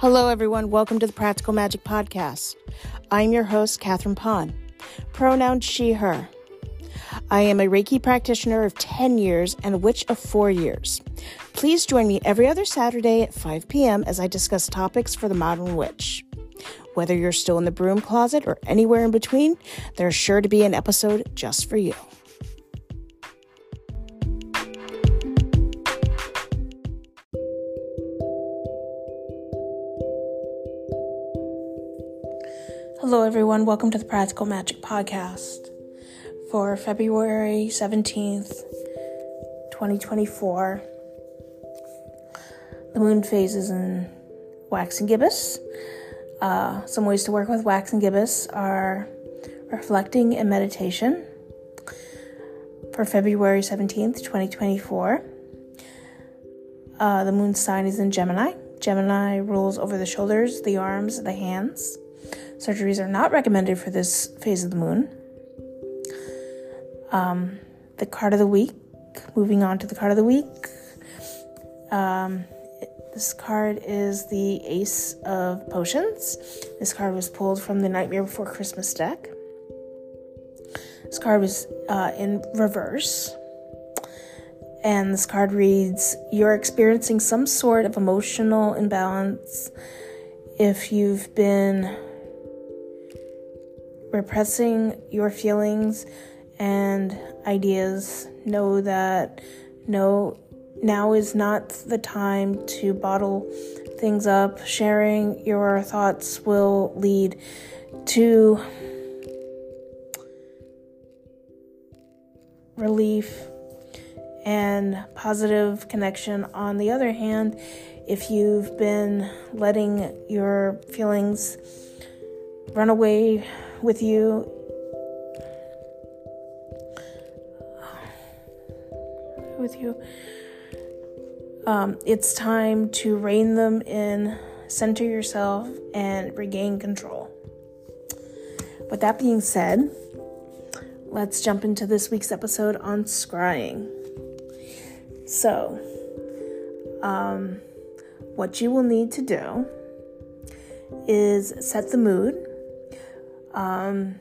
Hello, everyone. Welcome to the Practical Magick Podcast. I'm your host, Catherine Pond. Pronoun she, her. I am a Reiki practitioner of 10 years and a witch of 4 years. Please join me every other Saturday at 5 p.m. as I discuss topics for the modern witch. Whether you're still in the broom closet or anywhere in between, there's sure to be an episode just for you. Everyone. Welcome to the Practical Magick Podcast for February 17th, 2024. The moon phase is in waxing gibbous. Uh, some ways to work with waxing gibbous are reflecting and meditation for February 17th, 2024. Uh, the moon sign is in Gemini. Gemini rules over the shoulders, the arms, the hands. Surgeries are not recommended for this phase of the moon. Um, the card of the week, moving on to the card of the week. Um, this card is the Ace of Potions. This card was pulled from the Nightmare Before Christmas deck. This card was uh, in reverse. And this card reads You're experiencing some sort of emotional imbalance if you've been repressing your feelings and ideas. Know that no, now is not the time to bottle things up. Sharing your thoughts will lead to relief and positive connection. On the other hand, if you've been letting your feelings run away with you. With you. Um, it's time to rein them in, center yourself, and regain control. With that being said, let's jump into this week's episode on scrying. So, um, what you will need to do is set the mood um,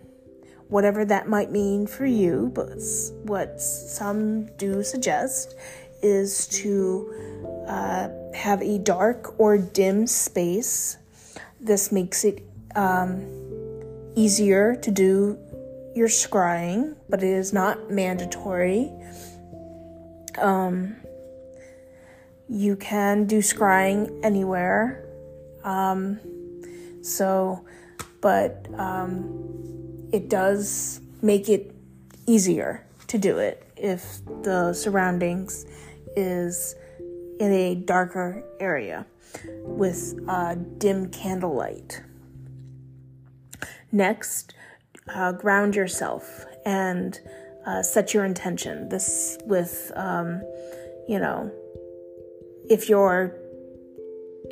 whatever that might mean for you. But what some do suggest is to uh, have a dark or dim space. This makes it um, easier to do your scrying, but it is not mandatory. Um, you can do scrying anywhere. Um, so but um, it does make it easier to do it if the surroundings is in a darker area with uh, dim candlelight. Next, uh, ground yourself and uh, set your intention. This with, um, you know, if you're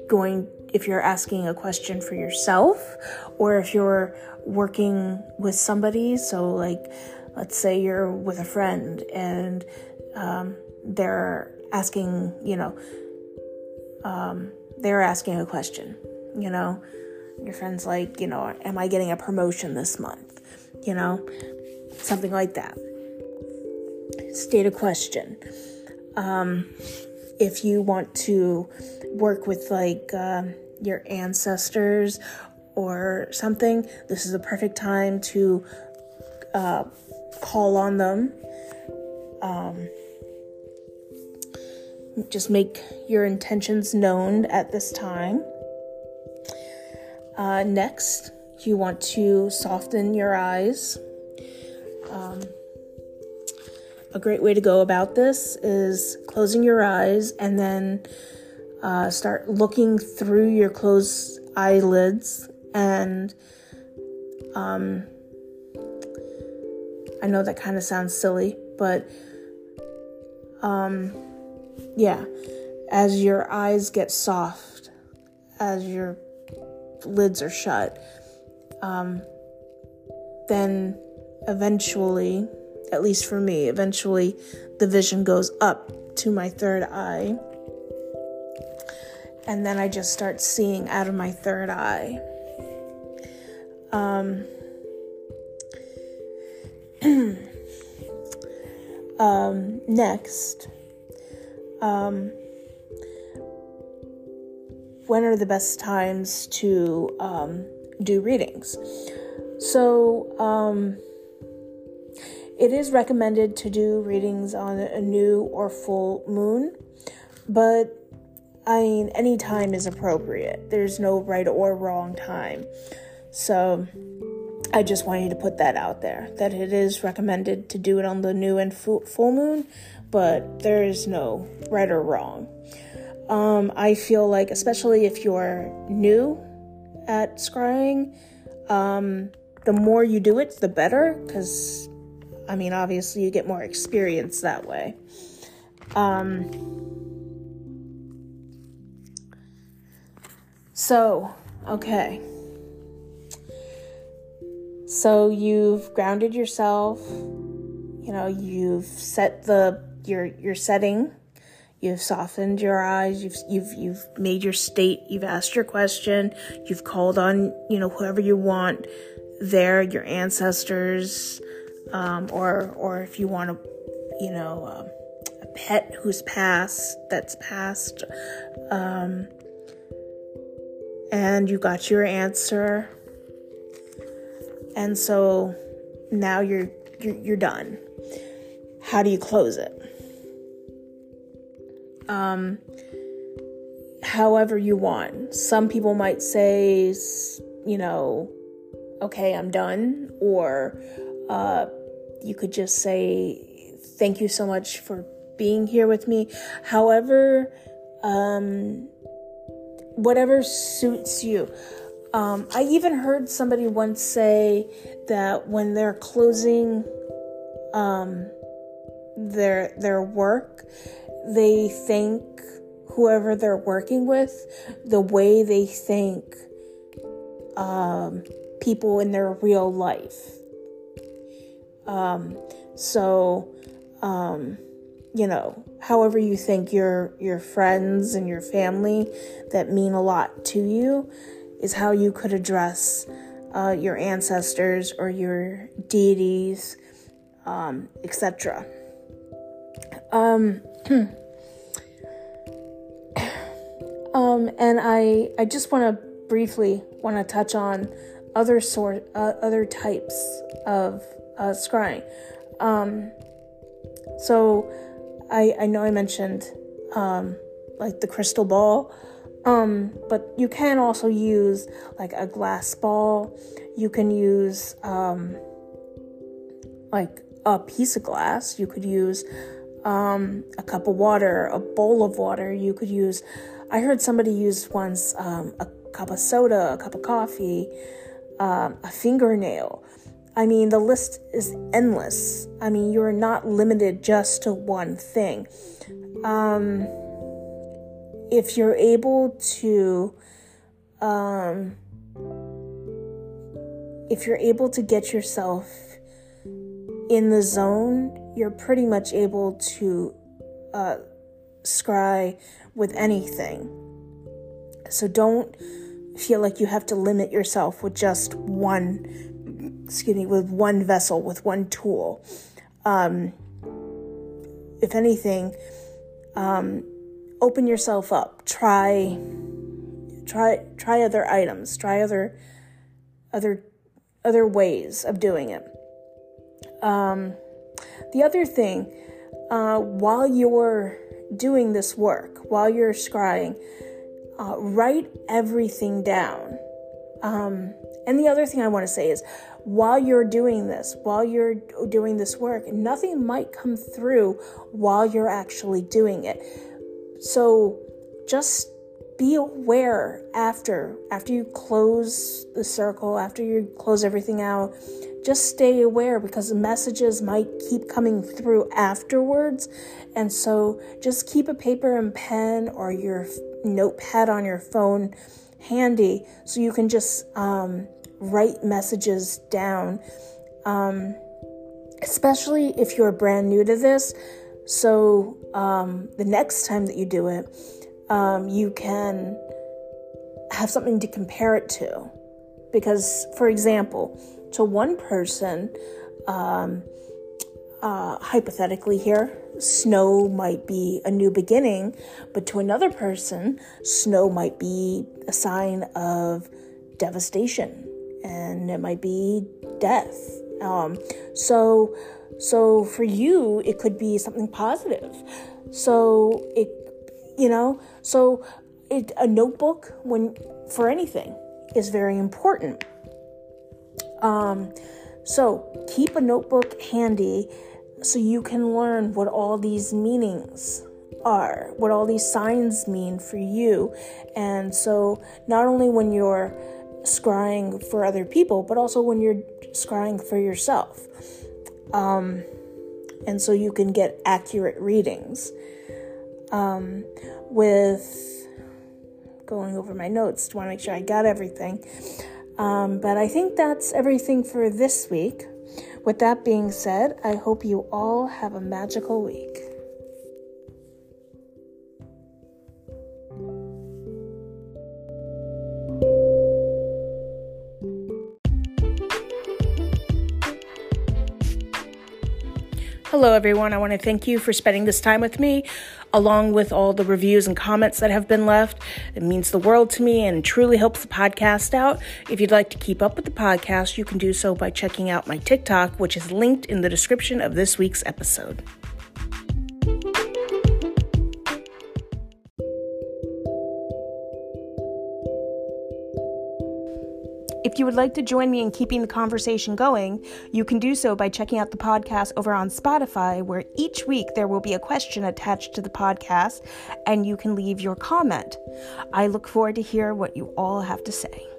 going if you're asking a question for yourself or if you're working with somebody. So, like, let's say you're with a friend and um, they're asking, you know, um, they're asking a question, you know, your friend's like, you know, am I getting a promotion this month? You know, something like that. State a question. Um, if you want to work with like uh, your ancestors or something, this is a perfect time to uh, call on them. Um, just make your intentions known at this time. Uh, next, you want to soften your eyes. A great way to go about this is closing your eyes and then uh, start looking through your closed eyelids and um, I know that kind of sounds silly, but um, yeah, as your eyes get soft, as your lids are shut, um, then eventually, at least for me, eventually the vision goes up to my third eye and then I just start seeing out of my third eye. Um, um, next, um, when are the best times to um, do readings? So, um, it is recommended to do readings on a new or full moon, but I mean, any time is appropriate. There's no right or wrong time. So, I just wanted to put that out there that it is recommended to do it on the new and full moon, but there is no right or wrong. Um, I feel like, especially if you're new at scrying, um, the more you do it, the better, because I mean, obviously, you get more experience that way. Um, so, okay. So you've grounded yourself. You know, you've set the your your setting. You've softened your eyes. You've you've you've made your state. You've asked your question. You've called on you know whoever you want there, your ancestors, um, or or if you want to, you know, uh, a pet who's passed that's passed, um, and you got your answer, and so now you're you're, you're done. How do you close it? Um, however you want. Some people might say, you know, okay, I'm done, or uh, you could just say, Thank you so much for being here with me. However, um, whatever suits you. Um, I even heard somebody once say that when they're closing um, their their work, they thank whoever they're working with the way they thank um, people in their real life. Um, so, um, you know, however you think your your friends and your family that mean a lot to you is how you could address uh, your ancestors or your deities, um, etc. Um, um, and I I just want to briefly want to touch on other sort uh, other types of uh, scrying. Um, so I I know I mentioned um, like the crystal ball, um, but you can also use like a glass ball. You can use um, like a piece of glass. You could use um, a cup of water, a bowl of water. You could use. I heard somebody use once um, a cup of soda, a cup of coffee, um, a fingernail. I mean, the list is endless. I mean, you're not limited just to one thing. Um, if you're able to, um, if you're able to get yourself in the zone, you're pretty much able to uh, scry with anything. So don't feel like you have to limit yourself with just one excuse me, with one vessel, with one tool. Um, if anything, um, open yourself up. Try, try, try other items. Try other, other, other ways of doing it. Um, the other thing, uh, while you're doing this work, while you're scrying, uh, write everything down. Um, and the other thing I want to say is while you're doing this, while you're doing this work, nothing might come through while you're actually doing it. So just be aware after after you close the circle, after you close everything out, just stay aware because messages might keep coming through afterwards. And so just keep a paper and pen or your notepad on your phone handy so you can just um, write messages down, um, especially if you're brand new to this. So um, the next time that you do it, um, you can have something to compare it to. Because, for example, to one person, um, uh, hypothetically here, snow might be a new beginning, but to another person, snow might be a sign of devastation and it might be death. Um, so, so for you, it could be something positive. So it, you know, so it, a notebook when for anything is very important. Um, so keep a notebook handy so you can learn what all these meanings are, what all these signs mean for you. And so not only when you're scrying for other people, but also when you're scrying for yourself. Um, and so you can get accurate readings. Um, with going over my notes, to want to make sure I got everything. Um, but I think that's everything for this week. With that being said, I hope you all have a magical week. Hello, everyone. I want to thank you for spending this time with me, along with all the reviews and comments that have been left. It means the world to me and truly helps the podcast out. If you'd like to keep up with the podcast, you can do so by checking out my TikTok, which is linked in the description of this week's episode. If you would like to join me in keeping the conversation going, you can do so by checking out the podcast over on Spotify, where each week there will be a question attached to the podcast and you can leave your comment. I look forward to hear what you all have to say.